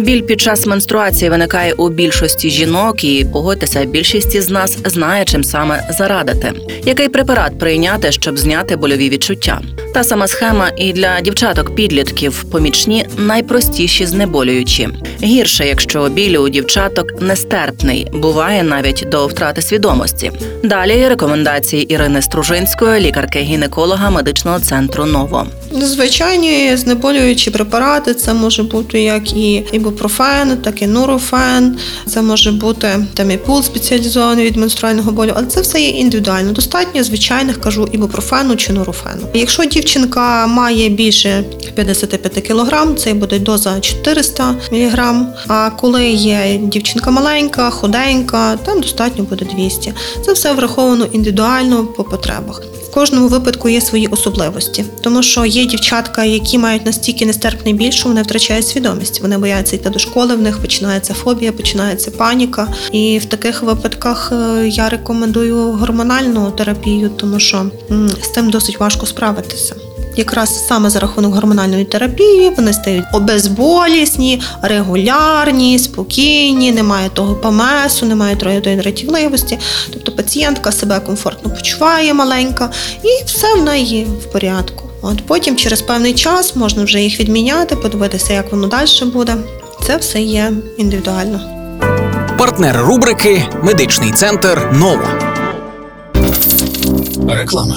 Біль під час менструації виникає у більшості жінок, і погодьтеся, більшість із нас знає, чим саме зарадити. Який препарат прийняти, щоб зняти больові відчуття? Та сама схема і для дівчаток-підлітків помічні найпростіші знеболюючі. Гірше, якщо біль у дівчаток нестерпний, буває навіть до втрати свідомості. Далі рекомендації Ірини Стружинської, лікарки-гінеколога медичного центру Ново. Звичайні знеболюючі препарати це може бути як і ібупрофен, так і нурофен. Це може бути таміпул спеціалізований від менструального болю, але це все є індивідуально. Достатньо звичайних кажу ібупрофену чи нурофену. Якщо дівчинка має більше 55 кг, це буде доза 400 мг. А коли є дівчинка маленька, худенька, там достатньо буде 200. Це все враховано індивідуально по потребах. В кожному випадку є свої особливості, тому що є дівчатка, які мають настільки нестерпний біль, що вони втрачають свідомість. Вони бояться йти до школи, в них починається фобія, починається паніка. І в таких випадках е, я рекомендую гормональну терапію, тому що з цим досить важко справитися. Якраз саме за рахунок гормональної терапії вони стають обезболісні, регулярні, спокійні, немає того помесу, немає тої дратівливості. Тобто пацієнтка себе комфортно почуває маленька, і все в неї в порядку. От потім через певний час можна вже їх відміняти, подивитися, як воно далі буде. Це все є індивідуально. Партнер рубрики Медичний центр Нова. Реклама.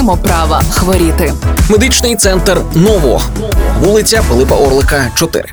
маємо права хворіти. Медичний центр Ново, вулиця Пилипа Орлика, 4.